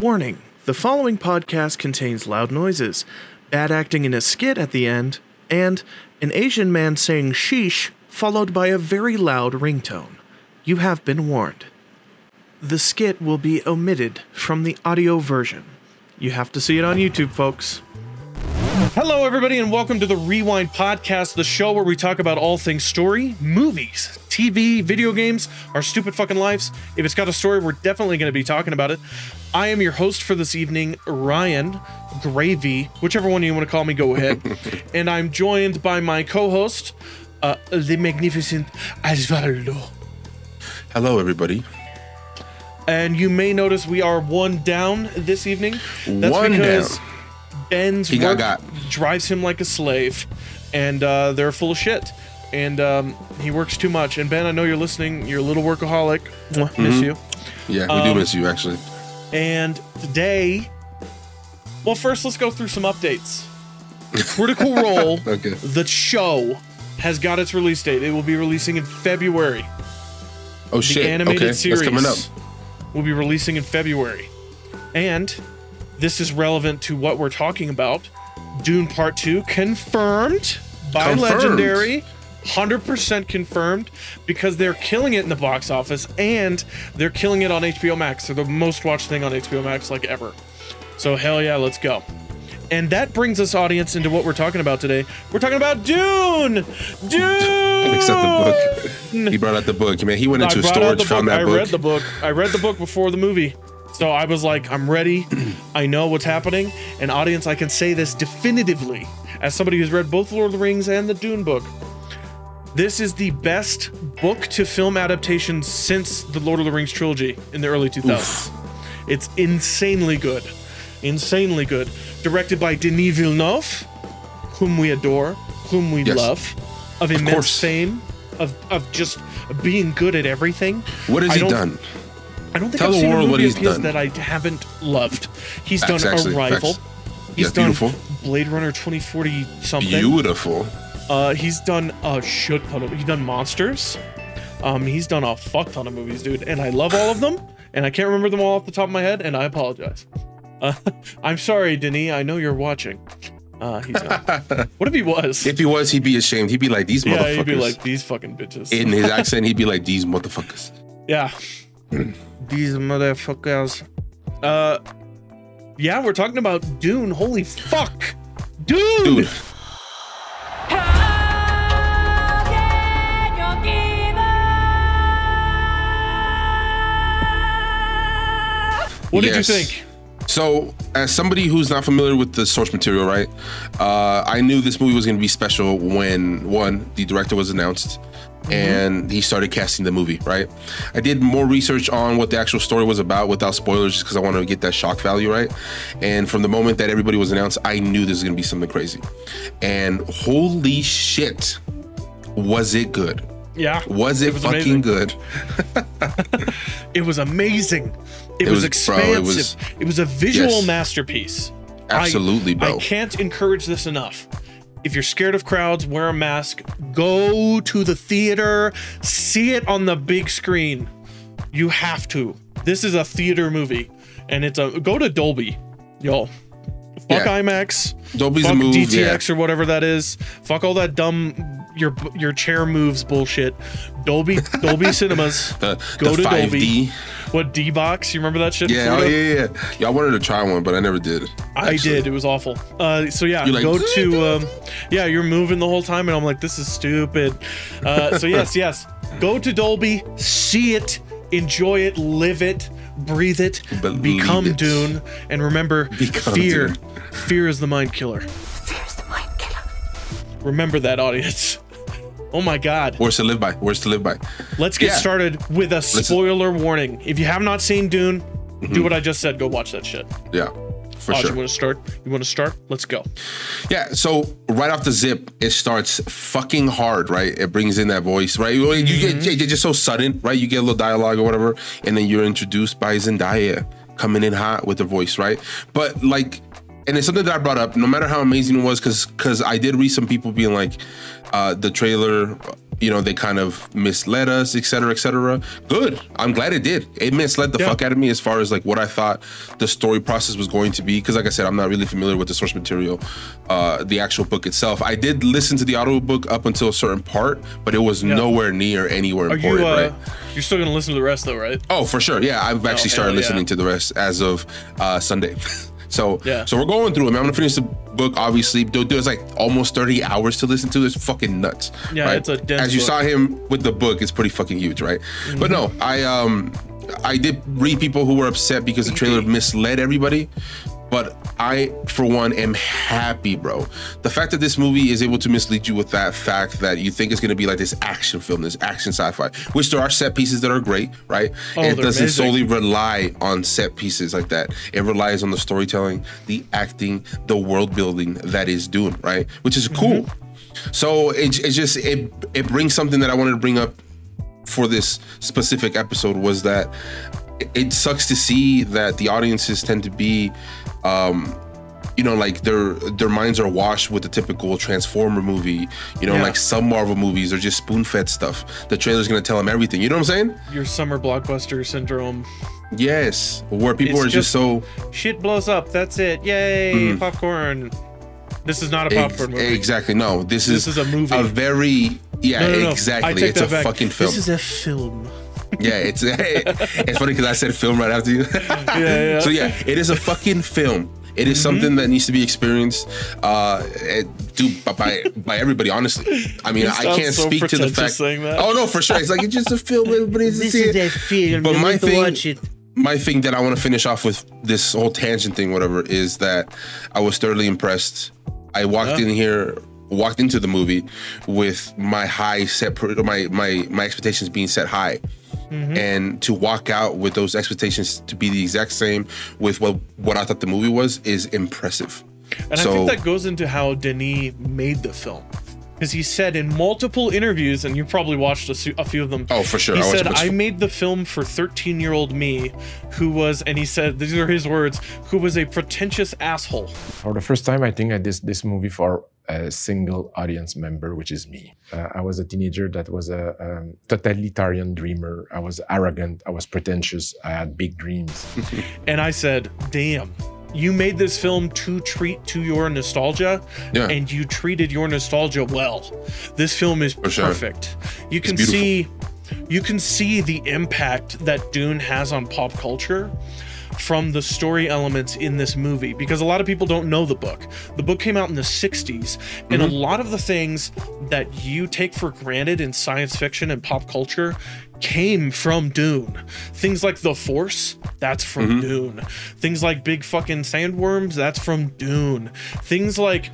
Warning the following podcast contains loud noises, bad acting in a skit at the end, and an Asian man saying sheesh followed by a very loud ringtone. You have been warned. The skit will be omitted from the audio version. You have to see it on YouTube, folks. Hello, everybody, and welcome to the Rewind Podcast, the show where we talk about all things story, movies, TV, video games, our stupid fucking lives. If it's got a story, we're definitely going to be talking about it. I am your host for this evening, Ryan Gravy, whichever one you want to call me, go ahead. and I'm joined by my co host, uh, the magnificent Osvaldo. Hello, everybody. And you may notice we are one down this evening. That's One because down. Ben's He got work got. drives him like a slave, and uh, they're full of shit. And um, he works too much. And Ben, I know you're listening. You're a little workaholic. Mwah, Mm-hmm. Miss you. Yeah, we Um, do miss you, actually. And today, well, first let's go through some updates. Critical Role, Okay. the show, has got its release date. It will be releasing in February. Oh The shit. animated okay, series that's coming up. will be releasing in February. And this is relevant to what we're talking about. Dune Part 2 confirmed by Confirmed. Legendary. 100% confirmed because they're killing it in the box office and they're killing it on HBO Max. They're the most watched thing on HBO Max like ever. So hell yeah, let's go. And that brings us audience into what we're talking about today. We're talking about Dune. Dune. Except the book. He brought out the book, man. He went into I a storage, found book. that I book. read the book. I read the book before the movie. So I was like, I'm ready. I know what's happening. And audience, I can say this definitively as somebody who's read both Lord of the Rings and the Dune book. This is the best book to film adaptation since the Lord of the Rings trilogy in the early 2000s. It's insanely good. Insanely good. Directed by Denis Villeneuve, whom we adore, whom we Yes. love, of immense course. fame, of, of just being good at everything. what has I he done? I don't think Tell I've the seen a movie he's of his done. that I haven't loved. He's Facts, done Arrival. facts. He's Yes, done beautiful. Blade Runner 2040 something. Beautiful. Uh, he's done a shit ton of. He's done Monsters. Um, he's done a fuck ton of movies, dude, and I love all of them. And I can't remember them all off the top of my head, and I apologize. Uh, I'm sorry, Denis. I know you're watching. Uh, he's not. what if he was? If he was, he'd be ashamed. He'd be like, these yeah, motherfuckers. he'd be like these fucking bitches. In his accent, he'd be like, these motherfuckers. Yeah. These motherfuckers. Uh Yeah, we're talking about Dune. Holy fuck. Dune! Dude, What did you think? So, as somebody who's not familiar with the source material, right? Uh, I knew this movie was going to be special when one, the director was announced, Mm-hmm. and he started casting the movie, right? I did more research on what the actual story was about without spoilers, just because I wanted to get that shock value, right? And from the moment that everybody was announced, I knew this was going to be something crazy. And holy shit, was it good? Yeah. Was it, was fucking amazing. good? It was amazing. It, It was, was- bro, it expansive. It was, was- a visual Yes. masterpiece. I- Absolutely, I bro. can't encourage this enough. If you're scared of crowds, wear a mask. Go to the theater. See it on the big screen. You have to. This is a theater movie, and it's a go to Dolby, y'all. Fuck Yeah. IMAX. Dolby's fuck a move, DTX or whatever that is. Fuck all that dumb your your chair moves bullshit. Dolby Dolby Cinemas. The, Go the to 5D. Dolby. What D box? You remember that shit? Yeah, oh, yeah, yeah, yeah. Yeah, I wanted to try one, but I never did. I actually. did. It was awful. Uh, so yeah, like, go to um, yeah. You're moving the whole time, and I'm like, this is stupid. Uh, so yes, yes, go to Dolby, see it, enjoy it, live it, breathe it, Believe become it. Dune, and remember, Become fear. Dune. Fear is the mind killer. Fear is the mind killer. Remember that, audience. Oh my God. Words to live by. Words to live by. Let's get Yeah. started with a spoiler warning. If you have not seen Dune, Mm-hmm. do what I just said. Go watch that shit. Yeah, for sure. you want to start? You want to start? Let's go. Yeah, so right off the zip, it starts fucking hard, right? It brings in that voice, right? You Mm-hmm. get it's just so sudden, right? You get a little dialogue or whatever, and then you're introduced by Zendaya coming in hot with the voice, right? But like, and it's something that I brought up. No matter how amazing it was, because because I did read some people being like, uh, the trailer you know they kind of misled us, etc., cetera, et cetera. Good. I'm glad it did. It misled the Yeah. fuck out of me as far as like what I thought the story process was going to be. Because like I said, I'm not really familiar with the source material, uh, the actual book itself. I did listen to the audiobook up until a certain part, but it was nowhere near anywhere Are important. you? Uh, right? You're still gonna listen to the rest though, right? Oh, for sure. Yeah, I've actually hell started yeah. listening to the rest as of uh, Sunday. so Yeah. so we're going through it. man. I'm gonna finish the book. Obviously, Dude, there's like almost 30 hours to listen to. It's fucking nuts. Yeah, right? it's a dense As you book. saw him with the book, it's pretty fucking huge, right? But no, I um I did read people who were upset because the trailer misled everybody. But I, for one, am happy, bro. The fact that this movie is able to mislead you with that fact that you think it's going to be like this action film, this action sci-fi, which there are set pieces that are great, right? Oh, and it doesn't amazing. solely rely on set pieces like that. It relies on the storytelling, the acting, the world building that is doing, right? Which is cool. Mm-hmm. So it, it just it it brings something that I wanted to bring up for this specific episode was that it sucks to see that the audiences tend to be um you know like their their minds are washed with the typical transformer movie you know Yeah. like some marvel movies are just spoon-fed stuff the trailer's gonna tell them everything you know what i'm saying Your summer blockbuster syndrome. yes where people It's are just, just- so Shit blows up. That's it. Yay! Popcorn. This is not a ex- popcorn movie. exactly no this, This is a movie. a very yeah No, no, no. Exactly it's a back. fucking film This is a film. Yeah it's it's funny because i said film right after you Yeah, yeah. So yeah, it is a fucking film. It is Mm-hmm. something that needs to be experienced, uh, it- dude, by- by by everybody. Honestly, I mean, I can't so speak to the pretentious fact. saying that. Oh no, for sure. It's like it's just a film. Everybody needs to see it. film. But you my thing- watch it. My thing that I want to finish off with this whole tangent thing, whatever, is that I was thoroughly impressed. I walked Yeah. in here, walked into the movie with my high set, my my my expectations being set high Mm-hmm. and to walk out with those expectations to be the exact same with what what I thought the movie was is impressive. And so I think that goes into how Denis made the film. Because he said in multiple interviews, and you probably watched a, su- a few of them. Oh, for sure. He I said, I made the film for 13 year old me, who was, and he said, these are his words, who was a pretentious asshole. For the first time, I think I did this movie for a single audience member, which is me. Uh, I was a teenager that was a um, totalitarian dreamer. I was arrogant. I was pretentious. I had big dreams. And I said, damn. You made this film to treat to your nostalgia, Yeah. and you treated your nostalgia well. This film is sure. perfect. You can see, you can see the impact that Dune has on pop culture from the story elements in this movie because a lot of people don't know the book. The book came out in the 60s, and a mm-hmm. lot of the things that you take for granted in science fiction and pop culture came from Dune. Things like the Force, that's from mm-hmm. Dune. Things like big fucking sandworms, that's from Dune. Things like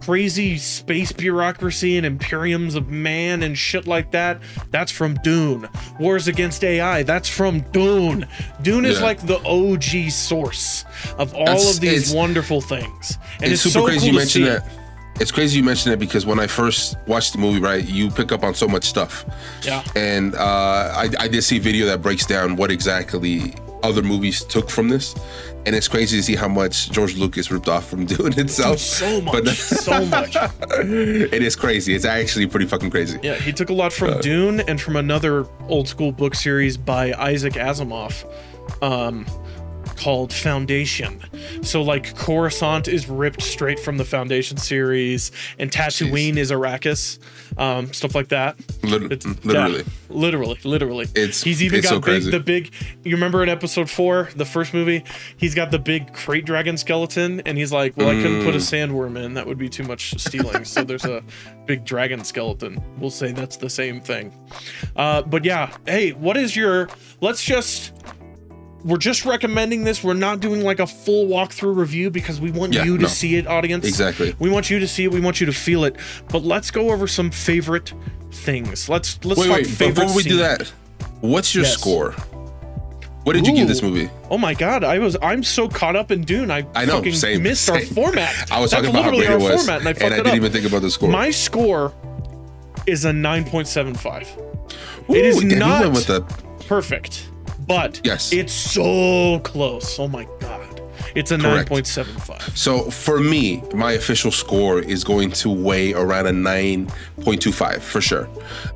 crazy space bureaucracy and imperiums of man and shit like that that's from dune wars against ai that's from dune dune is Yeah. like the og source of all That's- of these wonderful things and it's, it's, super so crazy cool you mentioned it. that. It's crazy you mentioned it because when I first watched the movie, right, you pick up on so much stuff. Yeah. And uh, I, I did see a video that breaks down what exactly other movies took from this, and it's crazy to see how much George Lucas ripped off from Dune itself. so much so much it is crazy. It's actually pretty fucking crazy. yeah he took a lot from dune and from another old school book series by isaac asimov um called Foundation. So like Coruscant is ripped straight from the Foundation series, and Tatooine is Arrakis, um, stuff like that. Lit- literally. yeah, literally, literally. It's- he's even it's got so big, the big. You remember in episode four, the first movie, he's got the big crate dragon skeleton, and he's like, "Well, I couldn't Mm. put a sandworm in; that would be too much stealing." so there's a big dragon skeleton. We'll say that's the same thing. Uh, but yeah, hey, what is your? Let's just. We're just recommending this. We're not doing like a full walkthrough review because we want Yeah, you to no. see it, audience. Exactly. We want you to see it. We want you to feel it. But let's go over some favorite things. Let's let's Wait, talk wait. favorite Before we do that, what's your Yes. score? What did you give this movie? Oh my god, I was I'm so caught up in Dune. I, I know, fucking same, missed our format. I was That's talking about how great it our was, format, and I fucked and I didn't up. even think about the score. My score is a 9.75. Ooh, it is not went with the perfect, but Yes. it's so close. Oh my god. It's a 9.75. So for me, my official score is going to weigh around a 9.25 for sure.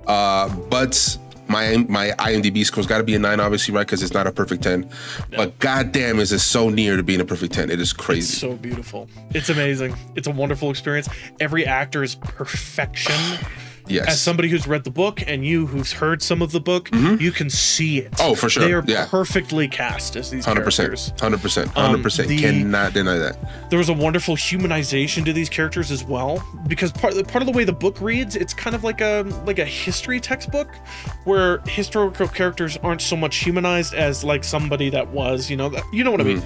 Uh, but my my IMDb score's got to be a nine, obviously, right? Because it's not a perfect 10. But goddamn, is it so near to being a perfect 10? It is It's crazy. so beautiful. It's amazing. It's a wonderful experience. Every actor is perfection. yes. As somebody who's read the book and you who's heard some of the book, you can see it. Oh, for sure. They are Yeah. perfectly cast as these 100%. characters. 100%. Um, 100%. the- Cannot deny that. There was a wonderful humanization to these characters as well, because part part of the way the book reads, it's kind of like a like a history textbook, where historical characters aren't so much humanized as like somebody that was, you know, you know what I mean.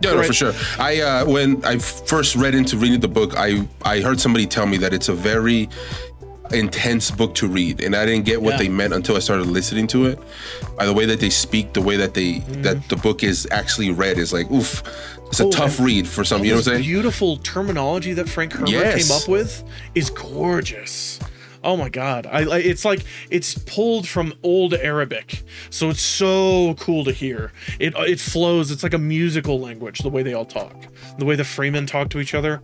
Yeah, no, Right. for sure. I uh, when I first read into reading the book, I I heard somebody tell me that it's a very intense book to read, and I didn't get what Yeah. they meant until I started listening to it. By the way that they speak, the way that they Mm-hmm. that the book is actually read is like, oof, it's a Oh, tough read for some. You know what I'm saying? Beautiful terminology that Frank Herbert Yes. came up with is gorgeous. Oh my god! I, I it's like it's pulled from old Arabic, so it's so cool to hear. It it flows. It's like a musical language. The way they all talk, the way the Fremen talk to each other,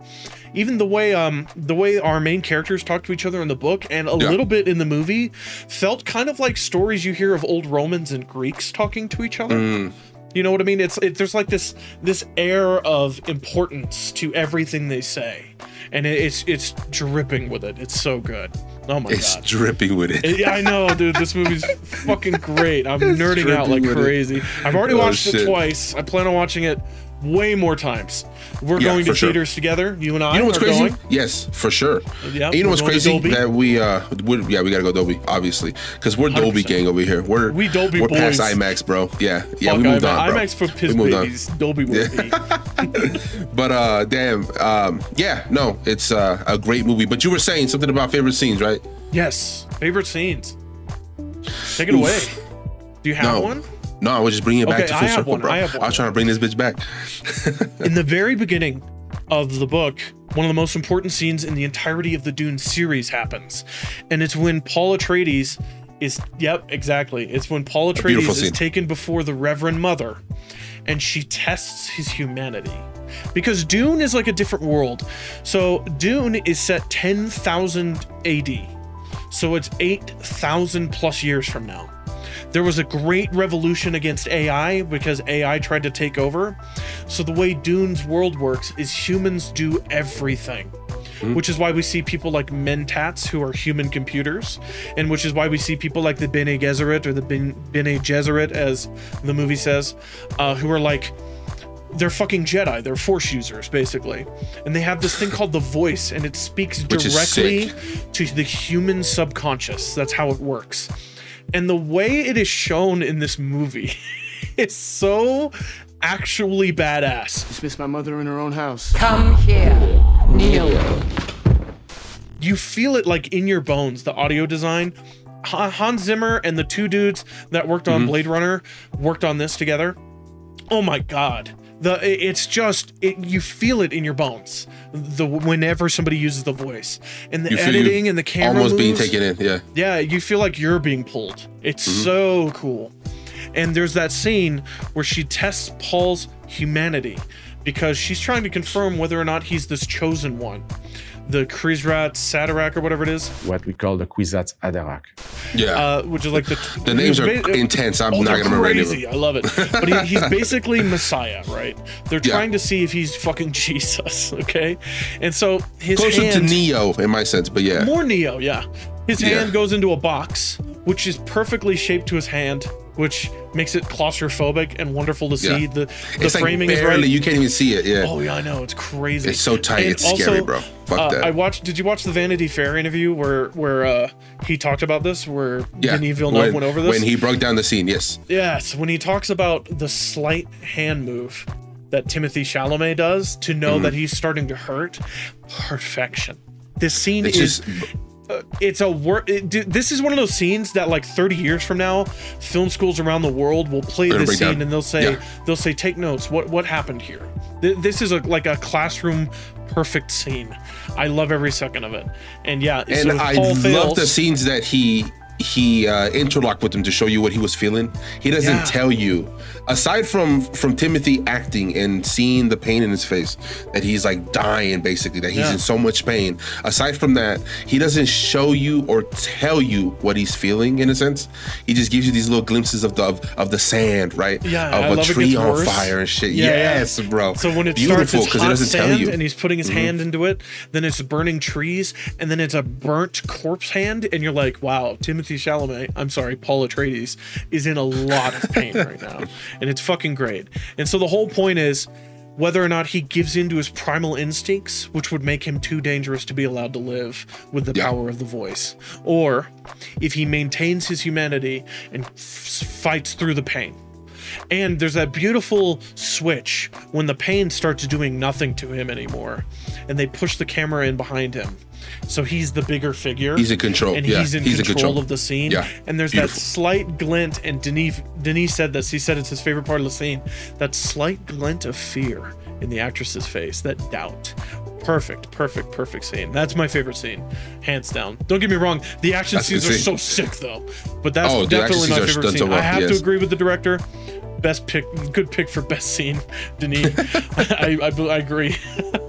even the way um the way our main characters talk to each other in the book and a Yeah. little bit in the movie felt kind of like stories you hear of old Romans and Greeks talking to each other. Mm. You know what I mean? It's it, there's like this this air of importance to everything they say, and it, it's it's dripping with it. It's so good. Oh my It's god. dripping with it. It- yeah, I know, dude. This movie's fucking great. I'm nerding out like with it. crazy. I've already Oh, watched it twice. I plan on watching it way more times. We're Yeah, going to for sure. theaters together. You and I You know what's crazy? going. Yes, for sure. Yeah, you know what's crazy? That we uh, we're, yeah, we gotta go Dolby, obviously, because we're Dolby 100%. gang over here. We're We Dolby we're past. IMAX, bro. Yeah, yeah, Fuck, we moved IMAX, on, bro. IMAX for piss moved on. babies. Dolby be. But uh, damn, um, yeah, no, it's uh, a great movie. But you were saying something about favorite scenes, right? Yes. Favorite scenes. Take it Oof. away. Do you have No. one? No, I was just bringing it back Okay, to I full circle, one, bro. I have one. was trying to bring this bitch back. In the very beginning of the book, one of the most important scenes in the entirety of the Dune series happens. And it's when Paul Atreides is yep, exactly. It's when Paul Atreides is scene. taken before the Reverend Mother and she tests his humanity. Because Dune is like a different world. So Dune is set 10,000 AD. So it's 8,000 plus years from now. There was a great revolution against AI because AI tried to take over. So the way Dune's world works is humans do everything. Which is why we see people like Mentats who are human computers, and which is why we see people like the Bene Gesserit or the Ben- Bene Gesserit, as the movie says, uh, who are like they're fucking Jedi. They're Force users, basically, and they have this thing called the Voice, and it speaks Which directly to the human subconscious. That's how it works. And the way it is shown in this movie is so actually badass. Dismiss my mother in her own house. Come here. Kneel. You feel it like in your bones. The audio design. Hans Zimmer and the two dudes that worked on mm-hmm. Blade Runner worked on this together. Oh my god. The it's just it, you feel it in your bones. The whenever somebody uses the voice and the You editing and the camera almost being moves. taken in. Yeah, Yeah, you feel like you're being pulled. It's Mm-hmm. so cool. And there's that scene where she tests Paul's humanity because she's trying to confirm whether or not he's this chosen one. The Krizrat Sadarak or whatever it is, What we call the Kwisatz Haderach. yeah. uh, which is like the the names are ba- intense. I'm Oh, not gonna remember any crazy. I love it. But he, he's basically Messiah, right? They're Yeah. trying to see if he's fucking Jesus, okay? And so his Closer hand, to Neo in my sense, but yeah. more Neo, yeah. His Yeah. hand goes into a box, which is perfectly shaped to his hand, which makes it claustrophobic and wonderful to see. Yeah. The the it's like framing is barely, right. you can't even see it. Yeah. Oh yeah, I know it's crazy. It's so tight, And it's scary, bro. Fuck uh, that. I watched. Did you watch the Vanity Fair interview where where uh, he talked about this? Where yeah. Denis Villeneuve when, went over this. when he broke down the scene. Yes. Yes, when he talks about the slight hand move that Timothée Chalamet does to know Mm-hmm. that he's starting to hurt, perfection. This scene It's is just it's a work. This is one of those scenes that, like, 30 years from now, film schools around the world will play this scene down. and they'll say, Yeah. they'll say, take notes. What what happened here? Th- This is a like a classroom perfect scene. I love every second of it. And yeah, so and if I Paul love fails, the scenes that he he uh, interlocked with him to show you what he was feeling. He doesn't Yeah. tell you, aside from from Timothée acting and seeing the pain in his face, that he's like dying, basically, that he's Yeah. in so much pain. Aside from that, he doesn't show you or tell you what he's feeling. In a sense, he just gives you these little glimpses of the of, of the sand, right? Yeah, of a love tree on worse. fire and shit. Yeah, yeah. yes, bro. So when it beautiful because it doesn't sand, tell you. Mm-hmm. and he's putting his hand into it. Then it's burning trees, and then it's a burnt corpse hand, and you're like, "Wow, Timothée Chalamet, I'm sorry, Paul Atreides, is in a lot of pain right now, and it's fucking great." And so the whole point is whether or not he gives into his primal instincts, which would make him too dangerous to be allowed to live with the Yeah. power of the voice, or if he maintains his humanity and f- fights through the pain. And there's that beautiful switch when the pain starts doing nothing to him anymore, and they push the camera in behind him. So he's the bigger figure. He's in control, and yeah, he's in he's in control, control. of the scene. Yeah, and there's beautiful. that slight glint, and Denis Denis said this. He said it's his favorite part of the scene. That slight glint of fear in the actress's face, that doubt. Perfect, perfect, perfect scene. That's my favorite scene, hands down. Don't get me wrong, the action That's scenes are so sick though. But that's Oh, definitely my favorite scene. well, I have to agree with the director. Best pick, good pick for best scene, Denis. I, I, I agree.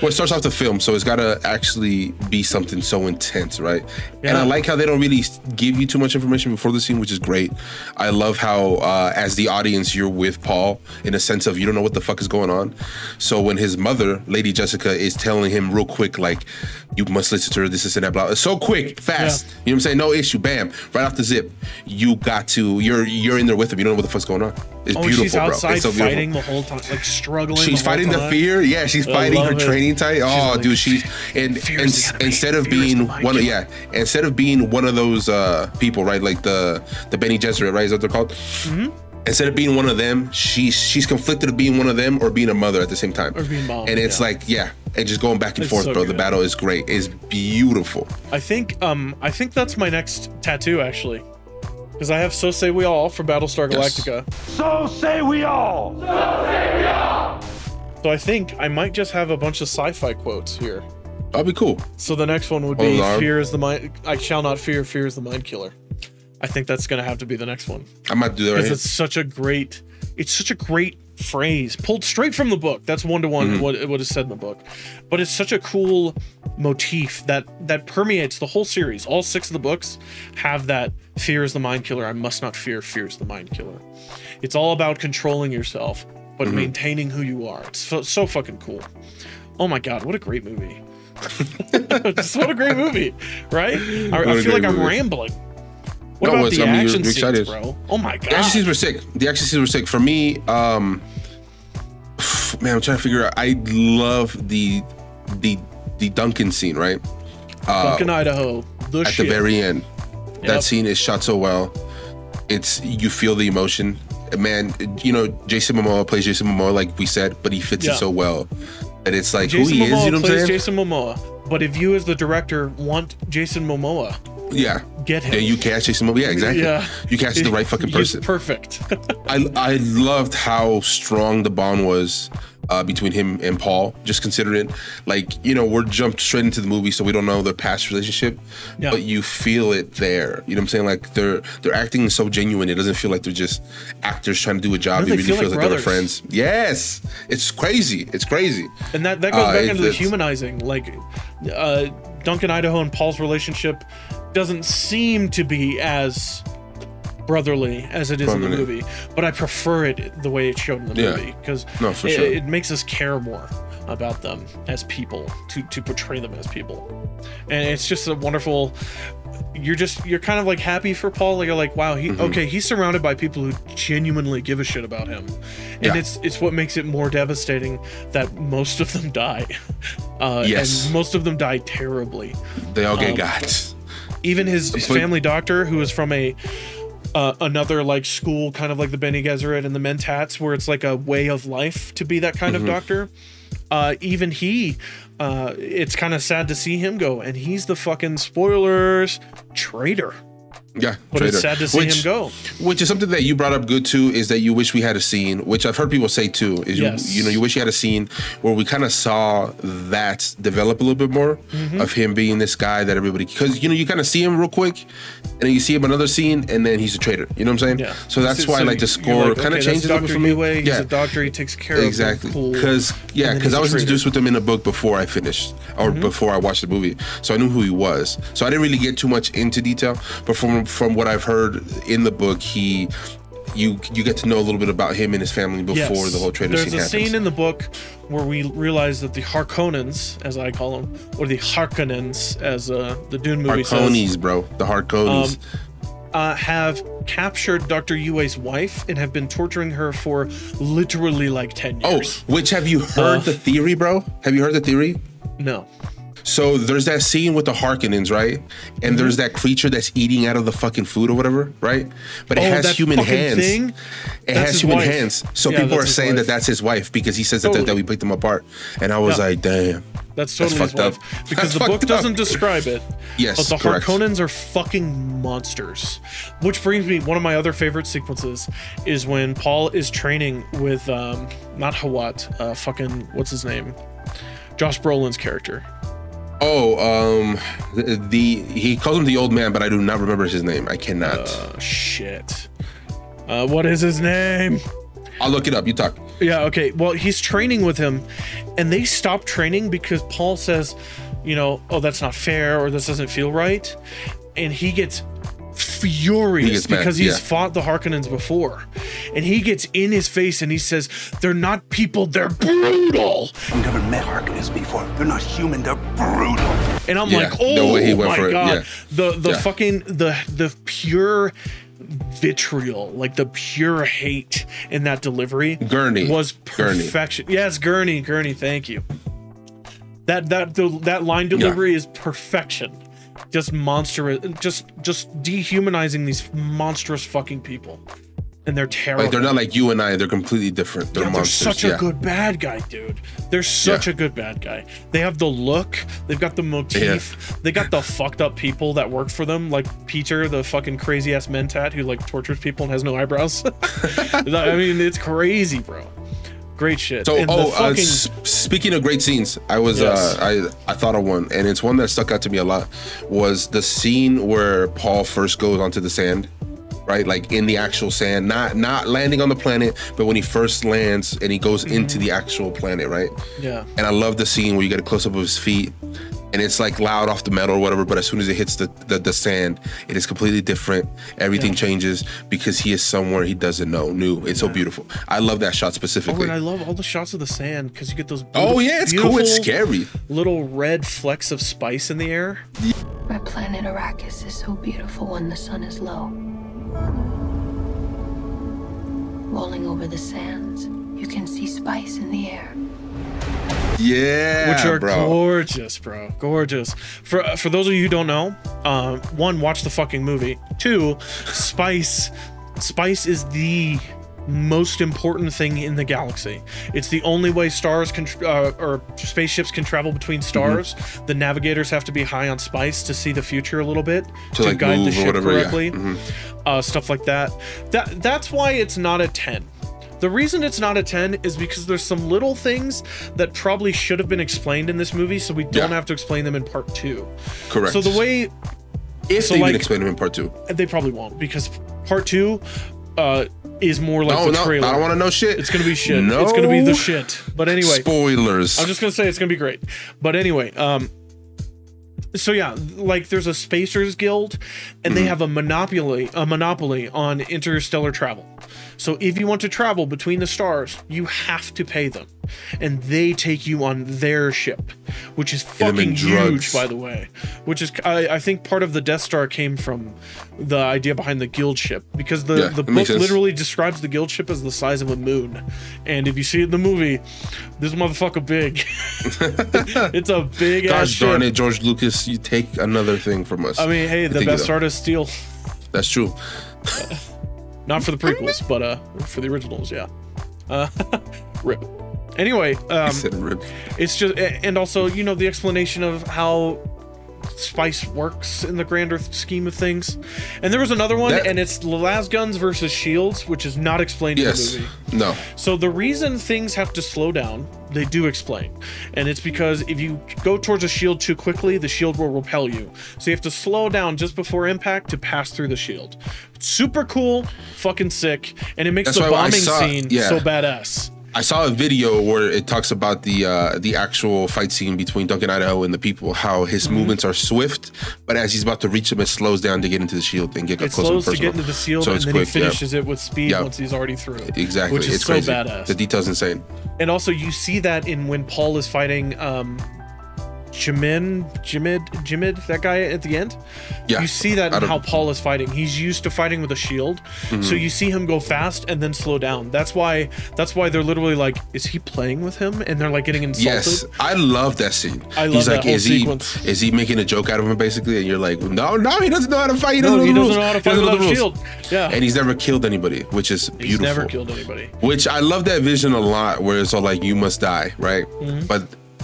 Well, it starts off the film, so it's got to actually be something so intense, right? And I like how they don't really give you too much information before the scene, which is great. I love how, uh, as the audience, you're with Paul in a sense of you don't know what the fuck is going on. So when his mother, Lady Jessica, is telling him real quick, like, you must listen to her, this, is and that, blah. It's so quick, fast. Yeah. You know what I'm saying? No issue, bam, right off the zip. You got to, you're you're in there with him. You don't know what the fuck's going on. It's Oh, beautiful, she's bro. outside It's so beautiful. fighting the whole time, like struggling. She's the whole fighting the fear. Yeah, she's I fighting her it. training type. Oh, like, dude, she's and, and is the enemy. instead of Fear being one, of, yeah, instead of being one of those uh people, right, like the the Bene Gesserit, right, is what they're called. Mm-hmm. Instead of being one of them, she's she's conflicted of being one of them or being a mother at the same time. Or being mom, And it's yeah. like, yeah, and just going back and It's forth, so bro. The battle is great. It's beautiful. I think um I think that's my next tattoo actually. Because I have So Say We All from Battlestar Yes. Galactica. So say we all. So I think I might just have a bunch of sci-fi quotes here. That'd be cool. So the next one would Oh, be Lord. Fear is the mind I shall not fear, fear is the mind killer. I think that's gonna have to be the next one. I might do that right Because it's such a great it's such a great phrase pulled straight from the book. That's one to one what what is said in the book. But it's such a cool motif that that permeates the whole series. All six of the books have that fear is the mind killer. I must not fear, fear is the mind killer. It's all about controlling yourself, but Mm-hmm. maintaining who you are. It's so, so fucking cool. Oh my god, what a great movie. Just what a great movie, right? I, I feel like great I'm rambling. What No, about the I mean, action scenes, excited. bro? Oh my god. The action scenes were sick. The action scenes were sick. For me, um man, I'm trying to figure out. I love the the the Duncan scene, right? Duncan, Idaho. The At shit. the very end. Yep. That scene is shot so well. It's you feel the emotion. Man, you know, Jason Momoa plays Jason Momoa like we said, but he fits Yeah. it so well. that it's like Jason who Momoa he is, you know what I'm plays saying? Jason Momoa. But if you, as the director, want Jason Momoa, yeah. get him. Yeah, you cast Jason Momoa. Yeah, exactly. Yeah. You casted the right fucking He's person. perfect. I I loved how strong the bond was uh, between him and Paul. Just considering, like you know, we're jumped straight into the movie, so we don't know their past relationship, Yeah. but you feel it there. You know what I'm saying? Like they're they're acting so genuine. It doesn't feel like they're just actors trying to do a job. It really feel feels like like, they're friends. Yes, it's crazy. It's crazy. And that, that goes Uh, back into the humanizing. Like, uh, Duncan Idaho and Paul's relationship doesn't seem to be as brotherly as it is in the movie, but I prefer it the way it's shown in the Yeah. movie because No, it, sure. it makes us care more about them as people to to portray them as people, and it's just a wonderful. You're just you're kind of like happy for Paul. Like you're like, wow, he Mm-hmm. okay. He's surrounded by people who genuinely give a shit about him, and Yeah. it's it's what makes it more devastating that most of them die. Uh, Yes. and most of them die terribly. They all get Um, got. Even his, his family doctor, who is from a uh, another like school, kind of like the Bene Gesserit and the Mentats, where it's like a way of life to be that kind Mm-hmm. of doctor. Uh, even he, uh, it's kind of sad to see him go, and he's the fucking spoilers traitor. Yeah, But traitor. it's sad to see which, him go. Which is something that you brought up good too, is that you wish we had a scene, which I've heard people say too, is Yes. you, you know, you wish you had a scene where we kind of saw that develop a little bit more Mm-hmm. of him being this guy that everybody, because you know, you kind of see him real quick, and then you see him another scene, and then he's a traitor. You know what I'm saying? Yeah. So that's why like the score like, kind of okay, changes that's a bit Dr. for me. He's yeah. a doctor. He takes care Exactly, of the because yeah, because I was traitor. introduced with him in a book before I finished, or Mm-hmm. before I watched the movie, so I knew who he was. So I didn't really get too much into detail, but from from what I've heard in the book, he, you you get to know a little bit about him and his family before Yes. the whole traitor There's scene a happens. scene in the book where we realize that the Harkonnens, as I call them, or the Harkonnens, as uh, the Dune movie says, Harkonies, bro, the Harkonies. Um, uh, have captured Dr. Yue's wife and have been torturing her for literally like 10 years. oh, which have you heard Uh, the theory, bro? Have you heard the theory? No. So there's that scene with the Harkonnens, right? And there's Mm-hmm. that creature that's eating out of the fucking food or whatever, right? But it Oh, has that human hands. thing? It That's has human wife. hands. So Yeah, people are saying that that's his wife because he says that, that, we picked them apart. And I was Yeah. like, damn. That's That's totally his fucked up. Because That's the book doesn't up. describe it. Yes, But the correct. Harkonnens are fucking monsters. Which brings me one of my other favorite sequences is when Paul is training with um not Hawat, uh fucking what's his name? Josh Brolin's character. Oh, um, the, the he calls him the old man, but I do not remember his name. I cannot. Uh shit. Uh what is his name? I'll look it up. You talk. Yeah, okay. Well, he's training with him, and they stop training because Paul says, you know, oh, that's not fair, or this doesn't feel right. And he gets furious He gets mad, because he's yeah. fought the Harkonnens before. And he gets in his face and he says, they're not people, they're brutal. I've never met Harkonnens before. They're not human, they're brutal. And I'm Yeah, like, the oh way he oh went my for god, yeah. the the Yeah. fucking the the pure vitriol, like the pure hate in that delivery, Gurney. was Gurney. perfection. Yes, Gurney, Gurney, thank you. That that the, that line delivery is perfection. Just monstrous, just just dehumanizing these monstrous fucking people, and they're terrible. Like they're not like you and I. They're completely different. They're Yeah, they're such a good bad guy, dude. They're such Yeah. a good bad guy. They have the look. They've got the motif. They got the fucked up people that work for them, like Piter, the fucking crazy ass mentat who like tortures people and has no eyebrows. I mean, it's crazy, bro. Great shit. So, And oh, uh, fucking- s- speaking of great scenes, I was Yes. uh, I I thought of one, and it's one that stuck out to me a lot. Was the scene where Paul first goes onto the sand, right? Like in the actual sand, not not landing on the planet, but when he first lands and he goes into Mm-hmm. the actual planet, right? yeah. And I love the scene where you get a close up of his feet, and it's like loud off the metal or whatever. But as soon as it hits the the, the sand, it is completely different. Everything Yeah. changes because he is somewhere he doesn't know, new. It's so beautiful. I love that shot Oh, specifically. and I love all the shots of the sand because you get those. Oh yeah, it's cool. It's scary. Little red flecks of spice in the air. My planet Arrakis is so beautiful when the sun is low. Rolling over the sands, you can see spice in the air. Yeah, which are bro. gorgeous, bro. Gorgeous. For for those of you who don't know, um, one, watch the fucking movie. Two, spice. Spice is the most important thing in the galaxy. It's the only way stars can uh, or spaceships can travel between stars. The navigators have to be high on spice to see the future a little bit to, like, guide the ship whatever, yeah. correctly. Uh, stuff like that. That that's why it's not a ten. The reason it's not a 10 is because there's some little things that probably should have been explained in this movie, so we don't Yeah. have to explain them in part two. Correct. So the way if so, they like- even explain them in part two. they probably won't, because part two uh, is more like No, the no, trailer. I don't want to know shit. It's gonna be shit. No. It's gonna be the shit. But anyway, Spoilers. I'm just gonna say it's gonna be great. But anyway, um, so yeah, like there's a Spacers Guild, and they hmm. have a monopoly, a monopoly on interstellar travel. So if you want to travel between the stars, you have to pay them, and they take you on their ship, which is fucking huge, by the way. Which is, I, I think, part of the Death Star came from the idea behind the Guild ship, because the Yeah, the book literally describes the Guild ship as the size of a moon, and if you see it in the movie, this motherfucker big. it's a big ass Gosh darn ship. it, George Lucas, you take another thing from us. I mean, hey, the best so. artist steal. That's true. Not for the prequels, but uh, for the originals, yeah. Uh, rip. Anyway, um, He said rip. it's just, and also, you know, the explanation of how spice works in the grander scheme of things. And there was another one, That- and it's lasguns versus shields, which is not explained Yes. in the movie. No. So the reason things have to slow down, they do explain. And it's because if you go towards a shield too quickly, the shield will repel you. So you have to slow down just before impact to pass through the shield. Super cool, fucking sick, and it makes That's the bombing saw- scene yeah. so badass. I saw a video where it talks about the uh, the actual fight scene between Duncan Idaho and the people, how his Mm-hmm. movements are swift, but as he's about to reach him, it slows down to get into the shield and get It close slows to get into the shield, So and it's then quick, he yeah. finishes it with speed Yeah. once he's already through. Exactly, which is it's so crazy. badass. The detail's insane. And also, you see that in when Paul is fighting um, Jimin, Jimid, Jimid, that guy at the end. Yeah, You see that in how Paul is fighting. He's used to fighting with a shield, Mm-hmm. so you see him go fast and then slow down. That's why. That's why they're literally like, "Is he playing with him?" And they're like getting insulted. Yes, I love that scene. I love He's that like, whole is sequence. he is he making a joke out of him basically? And you're like, no, no, he doesn't know how to fight. He doesn't, No, know, he doesn't know how to He fight doesn't know without the a shield. Yeah, And he's never killed anybody, which is beautiful. he's never killed anybody. Which I love that vision a lot, where it's all like you must die, right? Mm-hmm. But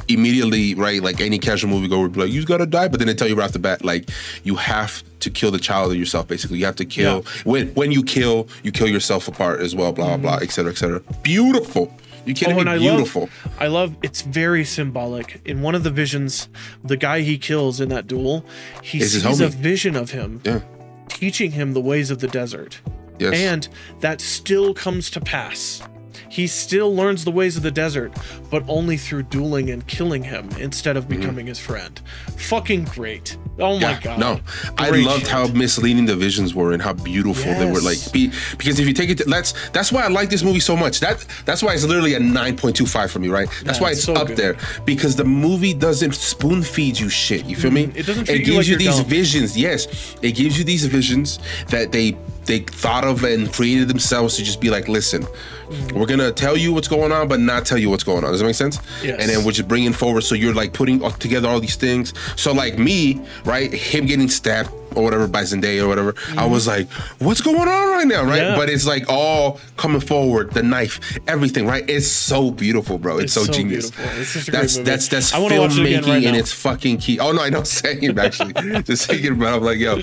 immediately, right, like any casual moviegoer would be like, you gotta die, but then they tell you right off the bat, like you have to kill the child of yourself. Basically, you have to kill. Yeah. When when you kill, you kill yourself apart as well. Blah blah blah, et cetera, et cetera. Beautiful. You kidding. Oh, me? I Beautiful. love, I love. It's very symbolic. In one of the visions, the guy he kills in that duel, he his sees a vision of him yeah. teaching him the ways of the desert. Yes. And that still comes to pass. He still learns the ways of the desert, but only through dueling and killing him instead of becoming his friend. Fucking great. Oh my Yeah, god. No, I loved shit. how misleading the visions were and how beautiful they were. Like, be, because if you take it, to, that's that's why I like this movie so much. That that's why it's literally a nine point two five for me, right? That's Yeah, why it's it's so up good. there because the movie doesn't spoon feed you shit. You feel me? Mm-hmm. it doesn't It treat you gives like you these dumb. visions. Yes, it gives you these visions that they they thought of and created themselves to just be like, listen, Mm-hmm. we're gonna tell you what's going on, but not tell you what's going on. Does that make sense? Yes. And then we're just bringing forward, so you're like putting all- together all these things. So like me, right, him getting stabbed or whatever by Zendaya or whatever, I was like, what's going on right now, right? Mm-hmm. Yeah. But it's like all coming forward, the knife, everything, right? It's so beautiful, bro. It's, It's so, so genius. It's such a great that's that's that's it filmmaking right and it's fucking key. Oh no, I know saying it actually, just thinking about. It, I'm like, yo,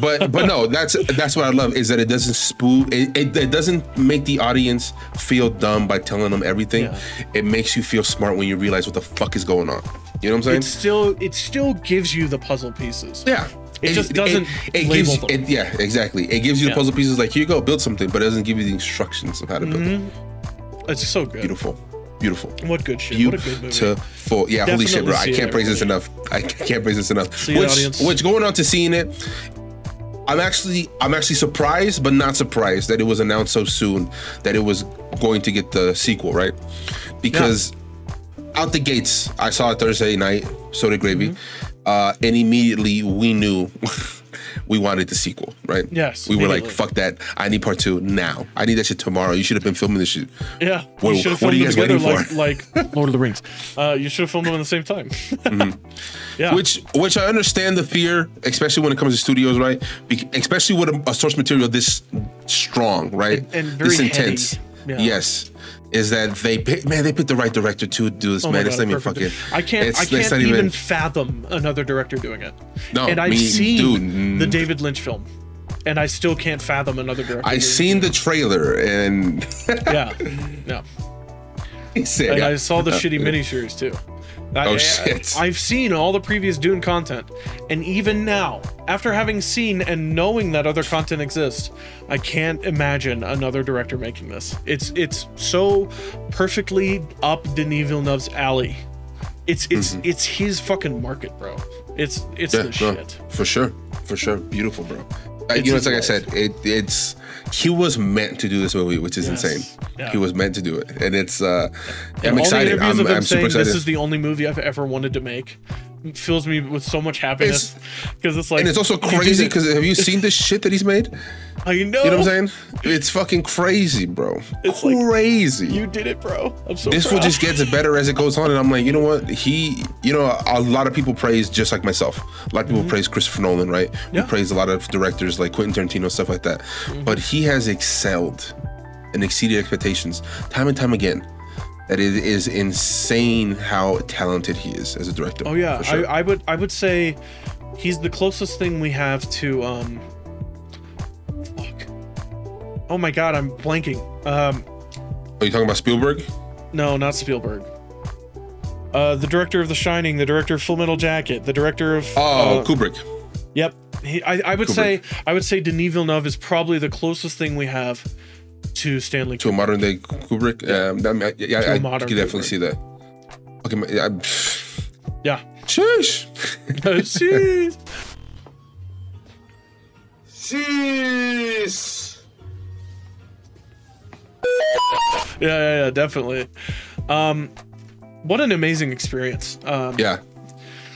but but no, that's that's what I love is that it doesn't spoon. It, it, it doesn't make the audience feel dumb by telling them everything. Yeah. It makes you feel smart when you realize what the fuck is going on. You know what I'm saying? It still it still gives you the puzzle pieces. yeah. It just doesn't It, label gives. It, yeah, exactly. It gives you Yeah. the puzzle pieces like here you go, build something, but it doesn't give you the instructions of how to build it. It's so good. Beautiful, beautiful. What good shit. What a good movie. Beautiful. Yeah, holy shit, bro. I can't praise this enough. I can't praise this enough. See which, audience. which going on to seeing it, I'm actually I'm actually surprised, but not surprised that it was announced so soon that it was going to get the sequel, right? Because out the gates, I saw it Thursday night, so did Gravy, Mm-hmm. Uh, and immediately we knew we wanted the sequel, right? Yes, we were like, "Fuck that! I need part two now. I need that shit tomorrow. You should have been filming this shit." Yeah. What- you should have what filmed are you guys together waiting like, for? like Lord of the Rings. Uh, you should have filmed them at the same time. yeah. Which, which I understand the fear, especially when it comes to studios, right? Be- especially with a, a source material this strong, right? And- and very this intense. heady. Yeah. Yes, is that they pick, man? They picked the right director to do this, Oh man. it's God, not even fucking. I can't. It's, I can't not even, fathom another director doing it. No, and I've me- seen dude, mm. the David Lynch film, and I still can't fathom another director. I've seen the trailer and. Yeah. Yeah. And I saw the shitty miniseries too. I, Oh, shit. I've seen all the previous Dune content, and even now, after having seen and knowing that other content exists, I can't imagine another director making this. It's it's so perfectly up Denis Villeneuve's alley. It's it's it's his fucking market, bro. It's it's Mm-hmm. Yeah, the no, shit. for sure, for sure, beautiful, bro. Uh, you know, it's like I said, it, it's he was meant to do this movie, which is Yes. insane. Yeah. He was meant to do it, and it's. uh And I'm excited. I'm, I'm super excited. this is the only movie I've ever wanted to make fills me with so much happiness because it's like and it's also crazy because have you seen the shit that he's made? I know You know what I'm saying? It's fucking crazy, bro. It's like, crazy. You did it, bro. I'm so this proud. one just gets better as it goes on, and I'm like, you know what? He, you know, a lot of people praise just like myself. A lot of people praise Christopher Nolan, right? Mm-hmm. Yeah. We praise a lot of directors like Quentin Tarantino, stuff like that. Mm-hmm. But he has excelled and exceeded expectations time and time again. That it is insane how talented he is as a director. Oh yeah, sure. I, I would I would say he's the closest thing we have to um. Fuck. Oh my god, I'm blanking. Um, Are you talking about Spielberg? no, not Spielberg. Uh, the director of The Shining, the director of Full Metal Jacket, the director of. Oh, uh, Kubrick. Yep. He, I, I would Kubrick. say I would say Denis Villeneuve is probably the closest thing we have to Stanley. To a modern day Kubrick. Um, that, I- yeah, To a I, I can definitely Kubrick. see that. Okay, ma- yeah, Yeah. Shush. Jeez. yeah, yeah, yeah, definitely. Um, what an amazing experience. Um, Yeah,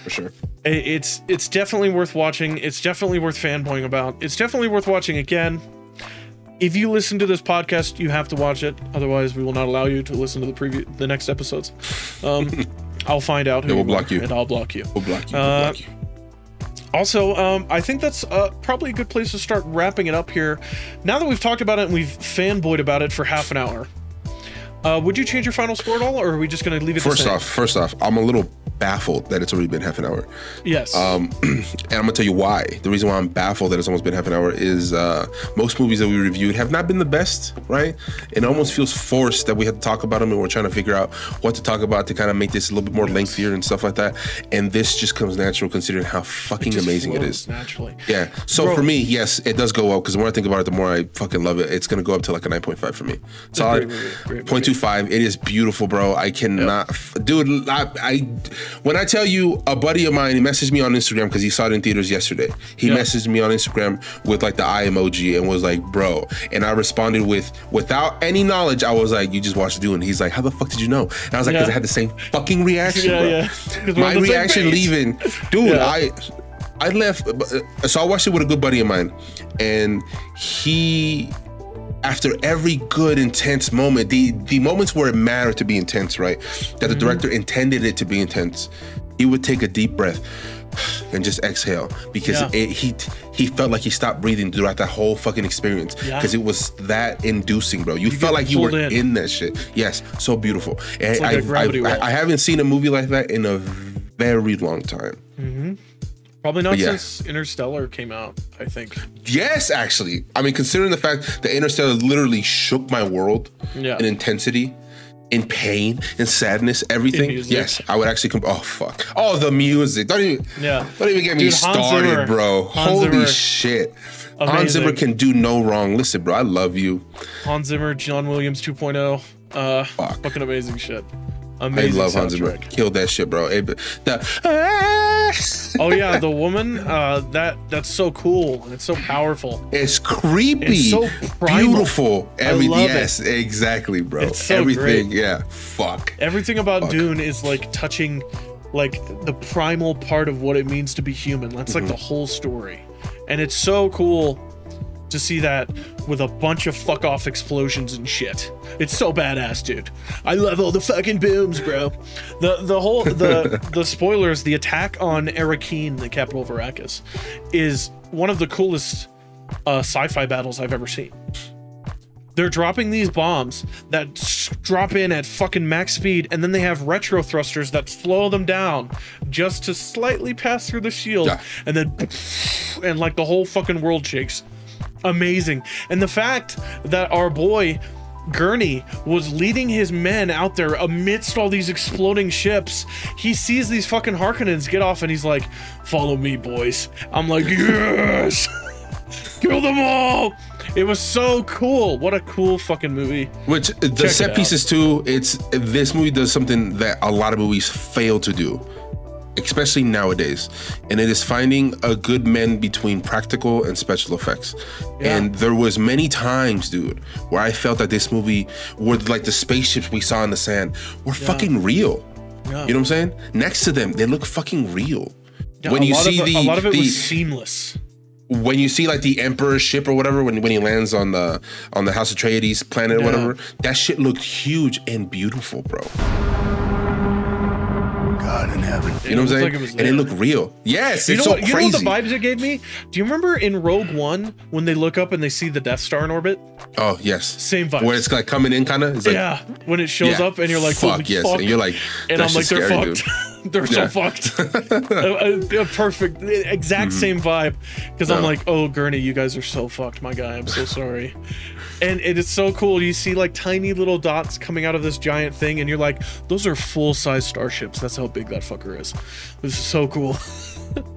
for sure. it's it's definitely worth watching. It's definitely worth fanboying about. It's definitely worth watching again. If you listen to this podcast, you have to watch it. Otherwise, we will not allow you to listen to the preview, the next episodes. Um, I'll find out who we'll block you. and I'll block you. We'll block you. We'll Uh, block you. Also, um, I think that's uh, probably a good place to start wrapping it up here. Now that we've talked about it and we've fanboyed about it for half an hour, uh, would you change your final score at all, or are we just going to leave it the First off, first off, I'm a little baffled that it's already been half an hour. yes. Um, and I'm gonna tell you why. The reason why I'm baffled that it's almost been half an hour is uh, most movies that we reviewed have not been the best, right? It almost feels forced that we had to talk about them and we're trying to figure out what to talk about to kind of make this a little bit more lengthier and stuff like that. And this just comes natural considering how fucking Just amazing it is. naturally. Yeah. So Bro. for me, yes, it does go up because the more I think about it, the more I fucking love it. It's gonna go up to like a 9.5 for me. Solid. great movie, great 0.25. It is beautiful, bro. I cannot, f dude. I, I when I tell you, a buddy of mine, he messaged me on Instagram because he saw it in theaters yesterday. He Yeah. messaged me on Instagram with like the eye emoji and was like, "Bro," and I responded with, without any knowledge, I was like, "You just watched Dune." He's like, "How the fuck did you know?" And I was like, "Cause Yeah. I had the same fucking reaction, Yeah, bro." yeah. 'Cause we're on My reaction leaving, dude. I I left. uh, So I watched it with a good buddy of mine, and he, after every good intense moment, the the moments where it mattered to be intense, right? That the mm-hmm. director intended it to be intense, he would take a deep breath and just exhale because Yeah. it, he he felt like he stopped breathing throughout that whole fucking experience Yeah. because it was that inducing, bro. You, get felt like you were in. in. that shit. Yes, so beautiful. And like I, gravity I. I haven't seen a movie like that in a very long time. Mm-hmm. Probably not yeah. since Interstellar came out. I think. Yes, actually. I mean, considering the fact that Interstellar literally shook my world Yeah. in intensity, in pain, in sadness, everything. music. Yes, I would actually come. Oh fuck! Oh, the music. Don't even. Yeah. Don't even get me Dude, Hans started, Zimmer. bro. Hans Holy Zimmer. shit. Hans Zimmer can do no wrong. Listen, bro, I love you. Hans Zimmer, John Williams 2.0. Uh, Fuck. fucking amazing shit. I Amazing love Hans Zimmer. soundtrack. Killed that shit, bro. It- the, Oh yeah, the woman. Uh, that that's so cool. It's so powerful. It's creepy. It's so primal. beautiful. Every love it. yes, exactly, bro. It's so Everything. great. Yeah. Fuck. Everything about Fuck. Dune is like touching, like the primal part of what it means to be human. That's like the Mm-hmm. whole story, and it's so cool to see that with a bunch of fuck off explosions and shit. It's so badass, dude. I love all the fucking booms, bro. The the whole the the spoilers, the attack on Arrakeen, the capital of Arrakis, is one of the coolest uh, sci-fi battles I've ever seen. They're dropping these bombs that drop in at fucking max speed, and then they have retro thrusters that slow them down just to slightly pass through the shield, Yeah. and then and like the whole fucking world shakes. Amazing. And the fact that our boy Gurney was leading his men out there amidst all these exploding ships. He sees these fucking Harkonnens get off and he's like, Follow me, boys. I'm like, Yes! Kill them all! It was so cool. What a cool fucking movie. Which the Check set pieces too. It's this movie does something that a lot of movies fail to do, especially nowadays, and it is finding a good blend between practical and special effects. And there was many times, dude, where I felt that this movie, were like the spaceships we saw in the sand, were fucking real. You know what I'm saying? Next to them, they look fucking real. when you see of, the, a lot of it the was seamless. when you see like the emperor's ship or whatever when, when he lands on the on the house of Atreides planet or Yeah. whatever that shit looked huge and beautiful bro God in heaven. you know what i'm saying like it and it looked real yes You it's know, so what, you know crazy what the vibes it gave me? Do you remember in Rogue One when they look up and they see the Death Star in orbit? oh yes Same vibe. where it's like coming in kind of like yeah, when it shows yeah, up and you're like, fuck yes fuck. and you're like and I'm like, they're scary, fucked. They're Yeah. so fucked. a, a- a perfect, exact same vibe. Because I'm Mm-hmm. Like, oh, Gurney, you guys are so fucked, my guy. I'm so sorry. And it is so cool. You see like tiny little dots coming out of this giant thing, and you're like, those are full size starships. That's how big that fucker is. This is so cool.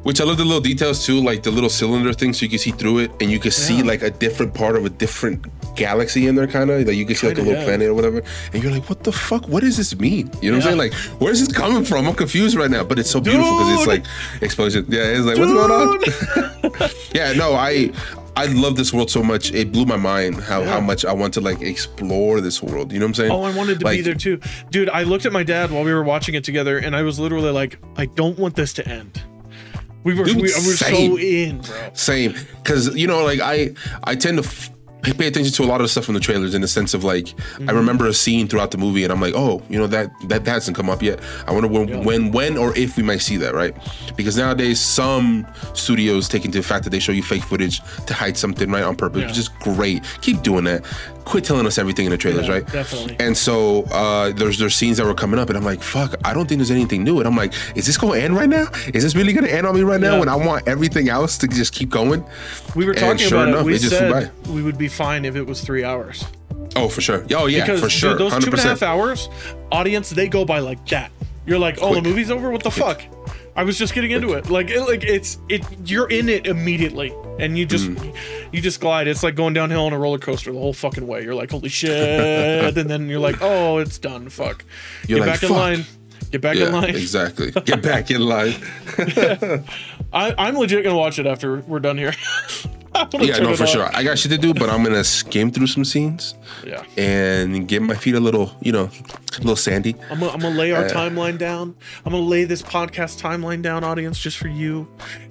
Which I love the little details too, like the little cylinder thing, so you can see through it, and you can see like a different part of a different galaxy in there, kind of like you can see like a little yeah. planet or whatever, and you're like, what the fuck? What does this mean? You know what I'm saying? Like, where's this coming from? I'm confused right now, but it's so beautiful because it's like explosion. Yeah, it's like what's going on? yeah, no, I. I love this world so much. It blew my mind how, how much I want to like explore this world. You know what I'm saying? Oh, I wanted to be there too. Dude, I looked at my dad while we were watching it together and I was literally like, I don't want this to end. We were, Dude, we, we were so in, bro. Same, because you know, like I, I tend to f- pay attention to a lot of the stuff from the trailers in the sense of like, Mm-hmm. I remember a scene throughout the movie, and I'm like, oh, you know that that, that hasn't come up yet. I wonder when, when, when, or if we might see that, right? Because nowadays some studios take into the fact that they show you fake footage to hide something, right, on purpose, Yeah. which is great. Keep doing that. Quit telling us everything in the trailers, Yeah, right? definitely. And so uh, there's there's scenes that were coming up, and I'm like, fuck, I don't think there's anything new. And I'm like, is this going to end right now? Is this really going to end on me right now Yeah. when I want everything else to just keep going? We were And talking sure about enough, it. We it just said we would be fine if it was three hours. Oh, for sure. Oh, yeah, because for sure. those two and a 100%. half hours, audience, they go by like that. You're like, oh, Quick. the movie's over. What the fuck? I was just getting into it. Like, it, like it's it. You're in it immediately, and you just Mm. you just glide. It's like going downhill on a roller coaster the whole fucking way. You're like, holy shit, and then you're like, oh, it's done. Fuck. You're Get like, back in line. Get back in line. exactly. Get back in line. I, I'm legit gonna watch it after we're done here. Yeah, no, for on. sure. I got shit to do, but I'm gonna skim through some scenes Yeah. and get my feet a little, you know, a little sandy. I'm gonna, I'm gonna lay our Uh, timeline down. I'm gonna lay this podcast timeline down, audience, just for you.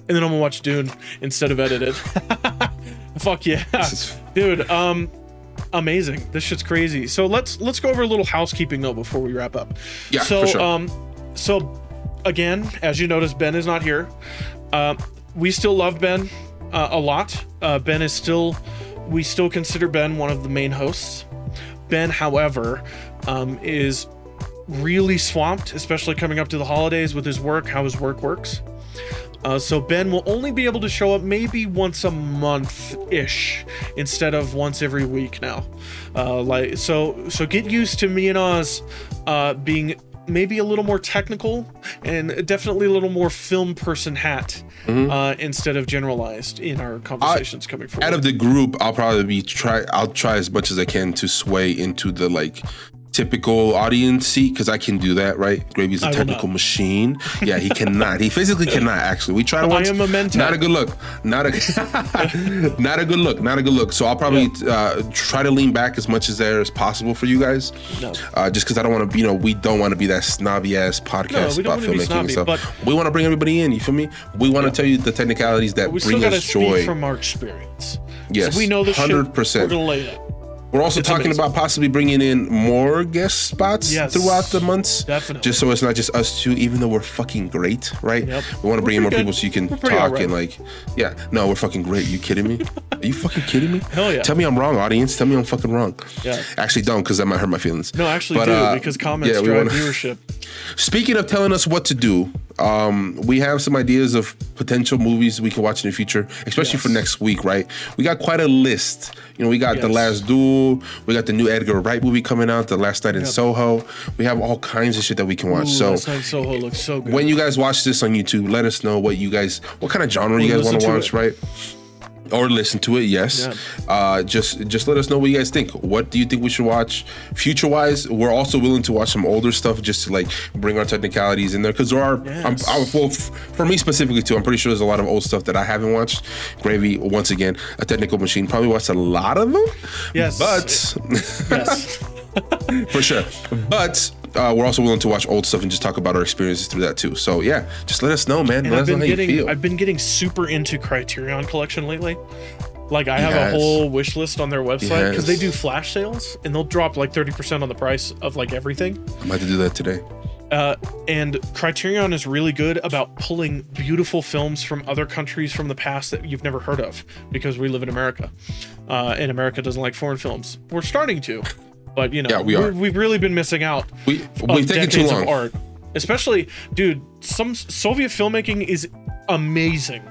And then I'm gonna watch Dune instead of edited. Fuck yeah, dude. Um, amazing. This shit's crazy. So let's let's go over a little housekeeping though before we wrap up. Yeah, So for sure. um, so again, as you notice, Ben is not here. Uh, we still love Ben uh, a lot. Uh, ben is still, we still consider Ben one of the main hosts. Ben, however, um, is really swamped, especially coming up to the holidays with his work, how his work works. Uh, so Ben will only be able to show up maybe once a month ish instead of once every week now. Uh, like so, so get used to me and Oz uh, being maybe a little more technical and definitely a little more film person hat uh, instead of generalized in our conversations coming forward. Out of the group, I'll probably be try. I'll try as much as I can to sway into the like typical audience seat because I can do that, right? Gravy's a I technical machine. Yeah, he cannot. He physically cannot. Actually, we tried once. I am a mentat. Not a good look. Not a not a good look. Not a good look. So I'll probably uh, try to lean back as much as there as possible for you guys. No. Uh, just because I don't want to, you know, we don't want to be that snobby ass podcast don't about filmmaking snobby, and stuff. but- we want to bring everybody in. You feel me? We want to tell you the technicalities that bring us joy. from our experience. Yes, so we know the shit. 100%. We're gonna lay it. We're also It's talking amazing. about possibly bringing in more guest spots Yes. throughout the months. Definitely. Just so it's not just us two, even though we're fucking great, right? Yep. We want to bring in more pretty people so you can talk alright. and like, yeah, no, we're fucking great. you kidding me? Are you fucking kidding me? Hell yeah. Tell me I'm wrong, audience. Tell me I'm fucking wrong. Yeah. Actually, don't, because that might hurt my feelings. No, actually, But, do uh, because comments yeah, drive wanna- viewership. Speaking of telling us what to do, um, we have some ideas of potential movies we can watch in the future, especially Yes. for next week, right? We got quite a list. You know, we got The Last Duel, we got the new Edgar Wright movie coming out, The Last Night in Yep. Soho. We have all kinds of shit that we can watch. Ooh, so Last Night in Soho looks so good. when you guys watch this on YouTube, let us know what you guys, what kind of genre you guys want to to watch, it. right? Or listen to it, yes. Uh, just just let us know what you guys think. What do you think we should watch? Future wise, we're also willing to watch some older stuff just to like bring our technicalities in there because there are. I'm, Yes. I, well, f- for me specifically too, I'm pretty sure there's a lot of old stuff that I haven't watched. Gravy, once again, a technical machine. Probably watched a lot of them. Yes. but yes. for sure. But uh, we're also willing to watch old stuff and just talk about our experiences through that too. So yeah, just let us know, man. And let I've us know been how you getting feel. I've been getting super into Criterion Collection lately. Like I have Yes. a whole wish list on their website because they do flash sales and they'll drop like 30% on the price of like everything. I'm about to do that today. Uh, and Criterion is really good about pulling beautiful films from other countries from the past that you've never heard of because we live in America. Uh, and America doesn't like foreign films. We're starting to, but you know, Yeah, we are. we've really been missing out. We we've taken too long. Of art. Especially, dude, some Soviet filmmaking is amazing.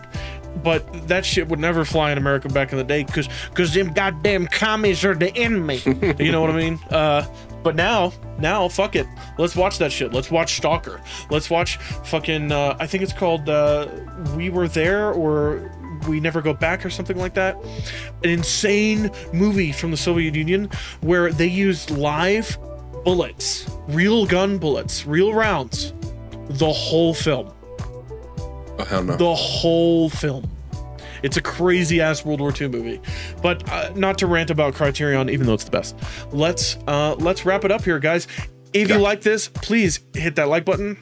But that shit would never fly in America back in the day because because them goddamn commies are the enemy. you know what I mean? Uh, but now, now, fuck it. Let's watch that shit. Let's watch Stalker. Let's watch fucking. Uh, I think it's called uh, We Were There or We Never Go Back or something like that. An insane movie from the Soviet Union where they used live bullets, real gun bullets, real rounds, the whole film. Oh hell no. The whole film. It's a crazy ass World War II movie, but uh, not to rant about Criterion, even though it's the best. Let's uh, let's wrap it up here, guys. If you like this, please hit that like button.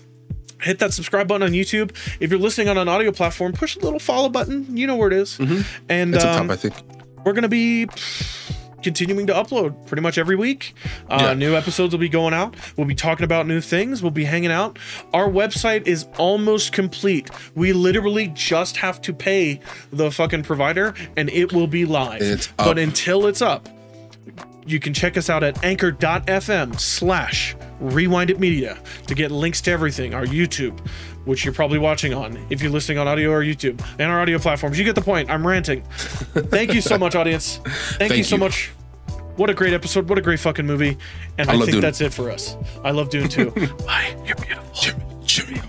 Hit that subscribe button on YouTube. If you're listening on an audio platform, push the little follow button. You know where it is. And it's um, top, I think. we're gonna be continuing to upload pretty much every week. Uh, Yeah. New episodes will be going out. We'll be talking about new things. We'll be hanging out. Our website is almost complete. We literally just have to pay the fucking provider, and it will be live. It's But up. until it's up, you can check us out at anchor.fm slash rewind it media to get links to everything our youtube which you're probably watching on if you're listening on audio or youtube and our audio platforms. You get the point. I'm ranting. Thank you so much audience. Thank, you so you. much. What a great episode. What a great fucking movie. And i, I think Dune. that's it for us. I love doing too. Bye. You're beautiful. Cheerio.